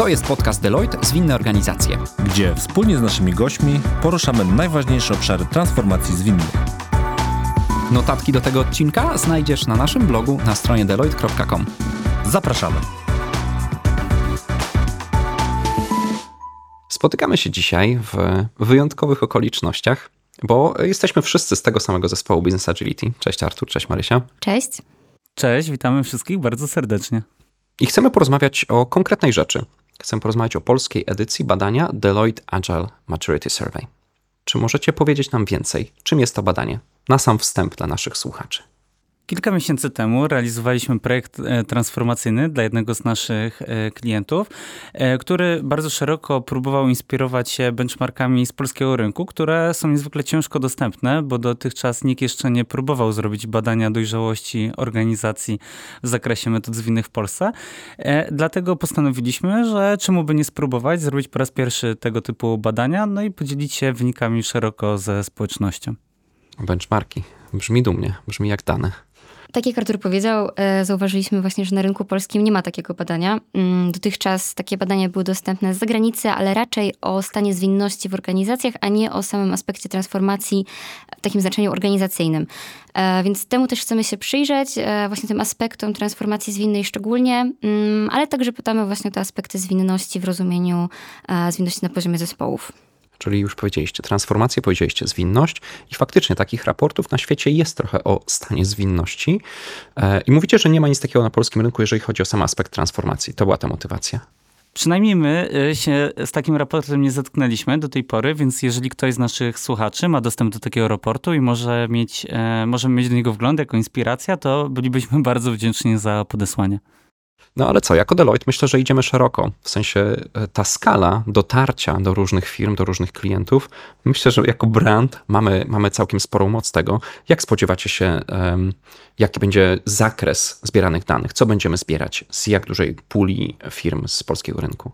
To jest podcast Deloitte Zwinne Organizacje, gdzie wspólnie z naszymi gośćmi poruszamy najważniejsze obszary transformacji zwinnej. Notatki do tego odcinka znajdziesz na naszym blogu na stronie deloitte.com. Zapraszamy. Spotykamy się dzisiaj w wyjątkowych okolicznościach, bo jesteśmy wszyscy z tego samego zespołu Business Agility. Cześć Artur, cześć Marysia. Cześć. Cześć, witamy wszystkich bardzo serdecznie. I chcemy porozmawiać o konkretnej rzeczy. Chcemy porozmawiać o polskiej edycji badania Deloitte Agile Maturity Survey. Czy możecie powiedzieć nam więcej, czym jest to badanie? Na sam wstęp dla naszych słuchaczy. Kilka miesięcy temu realizowaliśmy projekt e, transformacyjny dla jednego z naszych e, klientów, e, który bardzo szeroko próbował inspirować się benchmarkami z polskiego rynku, które są niezwykle ciężko dostępne, bo dotychczas nikt jeszcze nie próbował zrobić badania dojrzałości organizacji w zakresie metod zwinnych w Polsce. Dlatego postanowiliśmy, że czemu by nie spróbować zrobić po raz pierwszy tego typu badania, no i podzielić się wynikami szeroko ze społecznością. Benchmarki. Brzmi dumnie, brzmi jak dane. Tak jak Artur powiedział, e, zauważyliśmy właśnie, że na rynku polskim nie ma takiego badania. Mm, dotychczas takie badania były dostępne z zagranicy, ale raczej o stanie zwinności w organizacjach, a nie o samym aspekcie transformacji w takim znaczeniu organizacyjnym. E, więc temu też chcemy się przyjrzeć, e, właśnie tym aspektom transformacji zwinnej szczególnie, mm, ale także pytamy właśnie o te aspekty zwinności w rozumieniu zwinności na poziomie zespołów czyli już powiedzieliście transformację, powiedzieliście zwinność i faktycznie takich raportów na świecie jest trochę o stanie zwinności. E, I mówicie, że nie ma nic takiego na polskim rynku, jeżeli chodzi o sam aspekt transformacji. To była ta motywacja. Przynajmniej my e, się z takim raportem nie zetknęliśmy do tej pory, więc jeżeli ktoś z naszych słuchaczy ma dostęp do takiego raportu i może mieć, e, możemy mieć do niego wgląd jako inspiracja, to bylibyśmy bardzo wdzięczni za podesłanie. No ale co, jako Deloitte myślę, że idziemy szeroko. W sensie e, ta skala dotarcia do różnych firm, do różnych klientów, myślę, że jako brand mamy, mamy całkiem sporą moc tego. Jak spodziewacie się, um, jaki będzie zakres zbieranych danych? Co będziemy zbierać? Z jak dużej puli firm z polskiego rynku?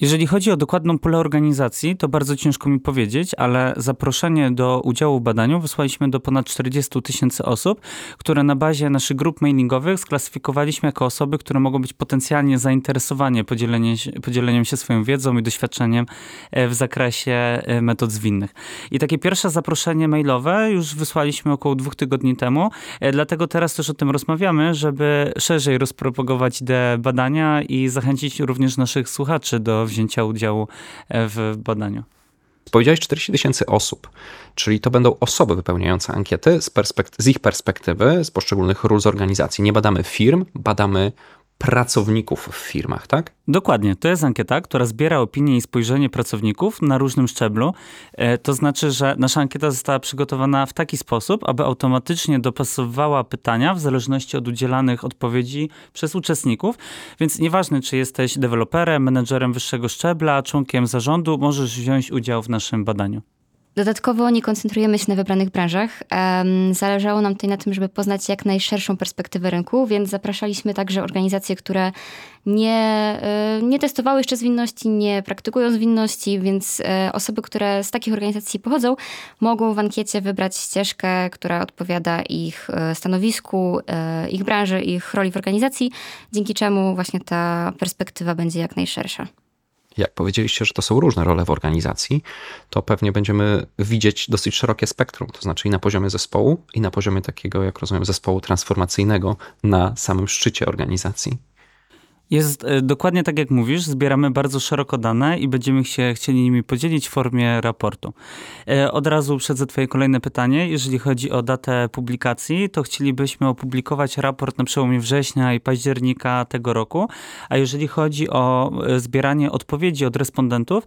Jeżeli chodzi o dokładną pulę organizacji, to bardzo ciężko mi powiedzieć, ale zaproszenie do udziału w badaniu wysłaliśmy do ponad 40 tysięcy osób, które na bazie naszych grup mailingowych sklasyfikowaliśmy jako osoby, które mogą być potencjalnie zainteresowane podzieleniem, podzieleniem się swoją wiedzą i doświadczeniem e, w zakresie e, metod zwinnych. I takie pierwsze zaproszenie mailowe już wysłaliśmy około dwóch tygodni temu, e, dlatego teraz też o tym rozmawiamy, żeby szerzej rozpropagować te badania i zachęcić również naszych słuchaczy do wzięcia udziału e, w badaniu. Powiedziałeś 40 tysięcy osób, czyli to będą osoby wypełniające ankiety z, z ich perspektywy, z poszczególnych ról z organizacji. Nie badamy firm, badamy pracowników w firmach, tak? Dokładnie. To jest ankieta, która zbiera opinie i spojrzenie pracowników na różnym szczeblu. E, to znaczy, że nasza ankieta została przygotowana w taki sposób, aby automatycznie dopasowywała pytania w zależności od udzielanych odpowiedzi przez uczestników. Więc nieważne, czy jesteś deweloperem, menedżerem wyższego szczebla, członkiem zarządu, możesz wziąć udział w naszym badaniu. Dodatkowo nie koncentrujemy się na wybranych branżach. Zależało nam tutaj na tym, żeby poznać jak najszerszą perspektywę rynku, więc zapraszaliśmy także organizacje, które nie, e, nie testowały jeszcze zwinności, nie praktykują zwinności, więc e, osoby, które z takich organizacji pochodzą, mogą w ankiecie wybrać ścieżkę, która odpowiada ich e, stanowisku, ich branży, ich roli w organizacji, dzięki czemu właśnie ta perspektywa będzie jak najszersza jak powiedzieliście, że to są różne role w organizacji, to pewnie będziemy widzieć dosyć szerokie spektrum, to znaczy i na poziomie zespołu, i na poziomie takiego, jak rozumiem, zespołu transformacyjnego na samym szczycie organizacji. Jest e, dokładnie tak, jak mówisz. Zbieramy bardzo szeroko dane i będziemy się chcieli nimi podzielić w formie raportu. E, od razu uprzedzę Twoje kolejne pytanie. Jeżeli chodzi o datę publikacji, to chcielibyśmy opublikować raport na przełomie września i października tego roku. A jeżeli chodzi o e, zbieranie odpowiedzi od respondentów,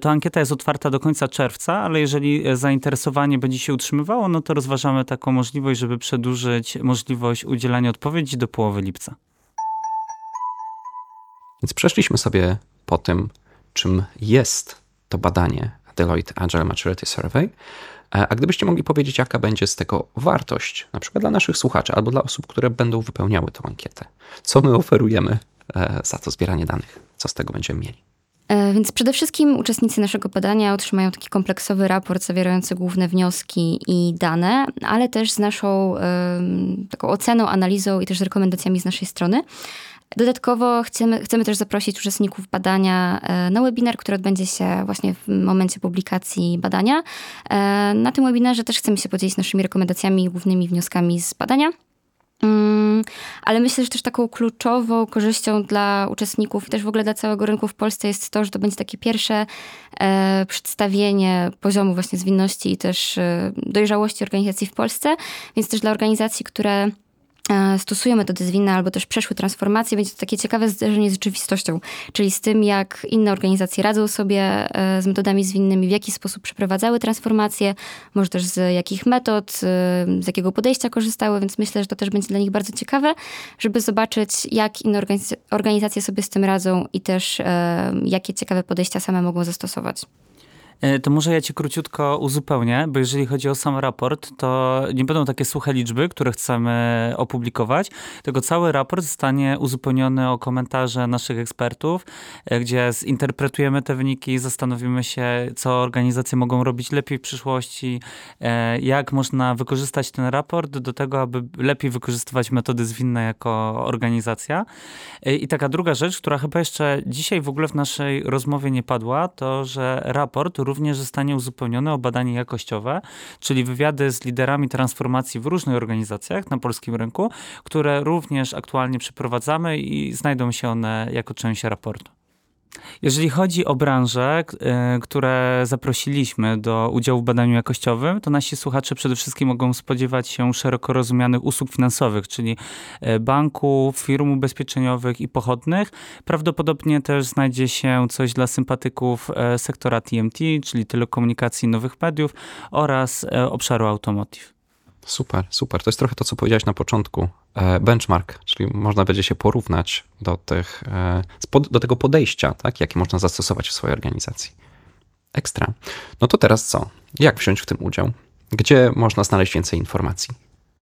to ankieta jest otwarta do końca czerwca, ale jeżeli zainteresowanie będzie się utrzymywało, no to rozważamy taką możliwość, żeby przedłużyć możliwość udzielania odpowiedzi do połowy lipca. Więc przeszliśmy sobie po tym, czym jest to badanie Deloitte Agile Maturity Survey. E, a gdybyście mogli powiedzieć, jaka będzie z tego wartość, na przykład dla naszych słuchaczy albo dla osób, które będą wypełniały tę ankietę, co my oferujemy e, za to zbieranie danych, co z tego będziemy mieli? E, więc przede wszystkim uczestnicy naszego badania otrzymają taki kompleksowy raport zawierający główne wnioski i dane, ale też z naszą taką oceną, analizą i też z rekomendacjami z naszej strony. Dodatkowo chcemy, chcemy też zaprosić uczestników badania e, na webinar, który odbędzie się właśnie w momencie publikacji badania. E, Na tym webinarze też chcemy się podzielić naszymi rekomendacjami i głównymi wnioskami z badania. Mm, Ale myślę, że też taką kluczową korzyścią dla uczestników i też w ogóle dla całego rynku w Polsce jest to, że to będzie takie pierwsze e, przedstawienie poziomu właśnie zwinności i też e, dojrzałości organizacji w Polsce, więc też dla organizacji, które stosują metody zwinne albo też przeszły transformację, będzie to takie ciekawe zderzenie z rzeczywistością, czyli z tym, jak inne organizacje radzą sobie e, z metodami zwinnymi, w jaki sposób przeprowadzały transformację, może też z jakich metod, e, z jakiego podejścia korzystały, więc myślę, że to też będzie dla nich bardzo ciekawe, żeby zobaczyć, jak inne organiz- organizacje sobie z tym radzą i też e, jakie ciekawe podejścia same mogą zastosować. E, To może ja cię króciutko uzupełnię, bo jeżeli chodzi o sam raport, to nie będą takie suche liczby, które chcemy opublikować, tylko cały raport zostanie uzupełniony o komentarze naszych ekspertów, e, gdzie zinterpretujemy te wyniki, zastanowimy się, co organizacje mogą robić lepiej w przyszłości, e, jak można wykorzystać ten raport do tego, aby lepiej wykorzystywać metody zwinne jako organizacja. I taka druga rzecz, która chyba jeszcze dzisiaj w ogóle w naszej rozmowie nie padła, to że raport również zostanie uzupełniony o badanie jakościowe, czyli wywiady z liderami transformacji w różnych organizacjach na polskim rynku, które również aktualnie przeprowadzamy i znajdą się one jako część raportu. Jeżeli chodzi o branże, które zaprosiliśmy do udziału w badaniu jakościowym, to nasi słuchacze przede wszystkim mogą spodziewać się szeroko rozumianych usług finansowych, czyli e, banków, firm ubezpieczeniowych i pochodnych. Prawdopodobnie też znajdzie się coś dla sympatyków e, sektora TMT, czyli telekomunikacji i nowych mediów oraz e, obszaru automotive. Super, super. To jest trochę to, co powiedziałeś na początku. E, Benchmark, czyli można będzie się porównać do, tych, e, do tego podejścia, tak, jakie można zastosować w swojej organizacji. Ekstra. No to teraz co? Jak wziąć w tym udział? Gdzie można znaleźć więcej informacji?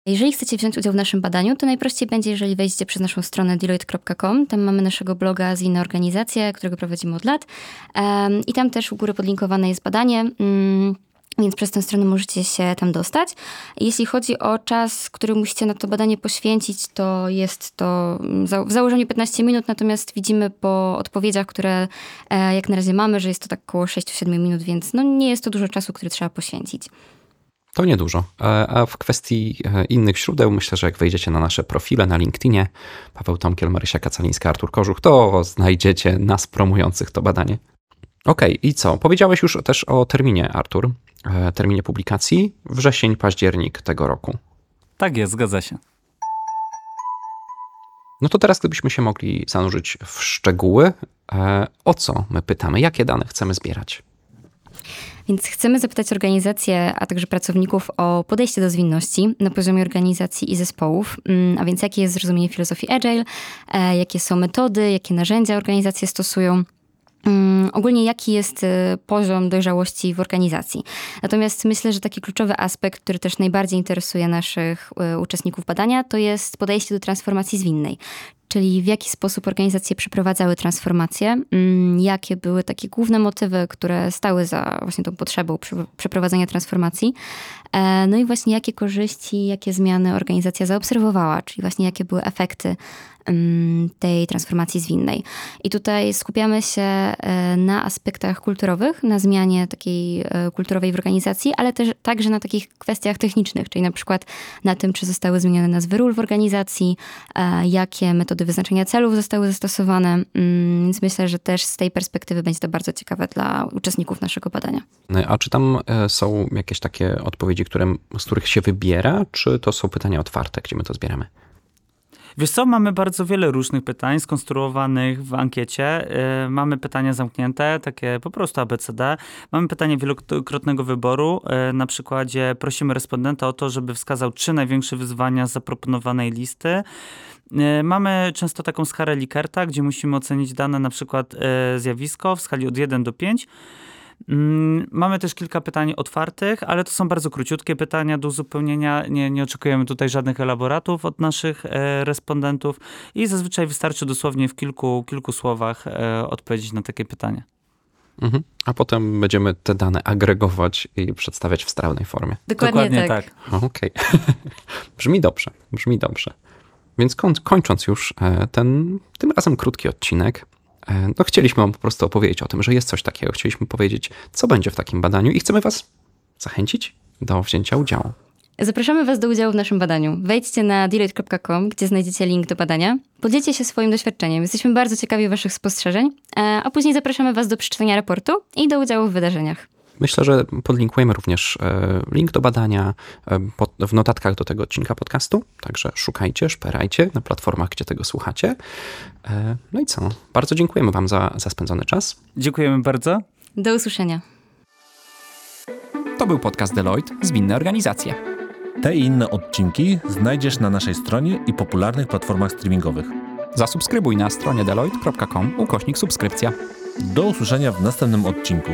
Jeżeli chcecie wziąć udział w naszym badaniu, to najprościej będzie, jeżeli wejdziecie przez naszą stronę deloitte.com. Tam mamy naszego bloga z innej organizacje, którego prowadzimy od lat. I tam też u góry podlinkowane jest badanie. Więc przez tę stronę możecie się tam dostać. Jeśli chodzi o czas, który musicie na to badanie poświęcić, to jest to mm, w założeniu 15 minut, natomiast widzimy po odpowiedziach, które e, jak na razie mamy, że jest to tak około 6-7 minut, więc no nie jest to dużo czasu, który trzeba poświęcić. To niedużo. E, A w kwestii e, innych źródeł, myślę, że jak wejdziecie na nasze profile na LinkedInie, Paweł Tomkiel, Marysia Kacalińska, Artur Kożuch, to znajdziecie nas promujących to badanie. Okej, i co? Powiedziałeś już też o terminie, Artur, terminie publikacji, wrzesień, październik tego roku. Tak jest, zgadza się. No to teraz, gdybyśmy się mogli zanurzyć w szczegóły, e, o co my pytamy, jakie dane chcemy zbierać? Więc chcemy zapytać organizacje, a także pracowników o podejście do zwinności na poziomie organizacji i zespołów, Mm, a więc jakie jest zrozumienie filozofii Agile, e, jakie są metody, jakie narzędzia organizacje stosują. Mm, Ogólnie jaki jest e, poziom dojrzałości w organizacji. Natomiast myślę, że taki kluczowy aspekt, który też najbardziej interesuje naszych e, uczestników badania, to jest podejście do transformacji zwinnej. Czyli w jaki sposób organizacje przeprowadzały transformację, mm, jakie były takie główne motywy, które stały za właśnie tą potrzebą prze- przeprowadzenia transformacji, E, no i właśnie jakie korzyści, jakie zmiany organizacja zaobserwowała, czyli właśnie jakie były efekty tej transformacji zwinnej. I tutaj skupiamy się e, na aspektach kulturowych, na zmianie takiej e, kulturowej w organizacji, ale też także na takich kwestiach technicznych, czyli na przykład na tym, czy zostały zmienione nazwy ról w organizacji, e, jakie metody wyznaczenia celów zostały zastosowane. Mm, Więc myślę, że też z tej perspektywy będzie to bardzo ciekawe dla uczestników naszego badania. A czy tam są jakieś takie odpowiedzi, które, z których się wybiera, czy to są pytania otwarte, gdzie my to zbieramy? Wiesz co, mamy bardzo wiele różnych pytań skonstruowanych w ankiecie. Yy, mamy pytania zamknięte, takie po prostu ABCD. Mamy pytanie wielokrotnego wyboru. Yy, na przykładzie prosimy respondenta o to, żeby wskazał trzy największe wyzwania z zaproponowanej listy. Yy, Mamy często taką skalę Likerta, gdzie musimy ocenić dane, na przykład yy, zjawisko w skali od 1 do 5. Mm, Mamy też kilka pytań otwartych, ale to są bardzo króciutkie pytania do uzupełnienia. Nie, nie oczekujemy tutaj żadnych elaboratów od naszych e, respondentów i zazwyczaj wystarczy dosłownie w kilku, kilku słowach e, odpowiedzieć na takie pytanie. Mhm. A potem będziemy te dane agregować i przedstawiać w strawnej formie. Dokładnie, tak. Okej. Brzmi dobrze, brzmi dobrze. Więc koń, kończąc już e, ten tym razem krótki odcinek, no chcieliśmy wam po prostu opowiedzieć o tym, że jest coś takiego. Chcieliśmy powiedzieć, co będzie w takim badaniu i chcemy was zachęcić do wzięcia udziału. Zapraszamy Was do udziału w naszym badaniu. Wejdźcie na deloitte.com, gdzie znajdziecie link do badania. Podzielcie się swoim doświadczeniem. Jesteśmy bardzo ciekawi Waszych spostrzeżeń, e, a później zapraszamy Was do przeczytania raportu i do udziału w wydarzeniach. Myślę, że podlinkujemy również e, link do badania e, w notatkach do tego odcinka podcastu. Także szukajcie, szperajcie na platformach, gdzie tego słuchacie. E, No i co? Bardzo dziękujemy Wam za, za spędzony czas. Dziękujemy bardzo. Do usłyszenia. To był podcast Deloitte Zwinne Organizacje. Te i inne odcinki znajdziesz na naszej stronie i popularnych platformach streamingowych. Zasubskrybuj na stronie deloitte.com ukośnik subskrypcja. Do usłyszenia w następnym odcinku.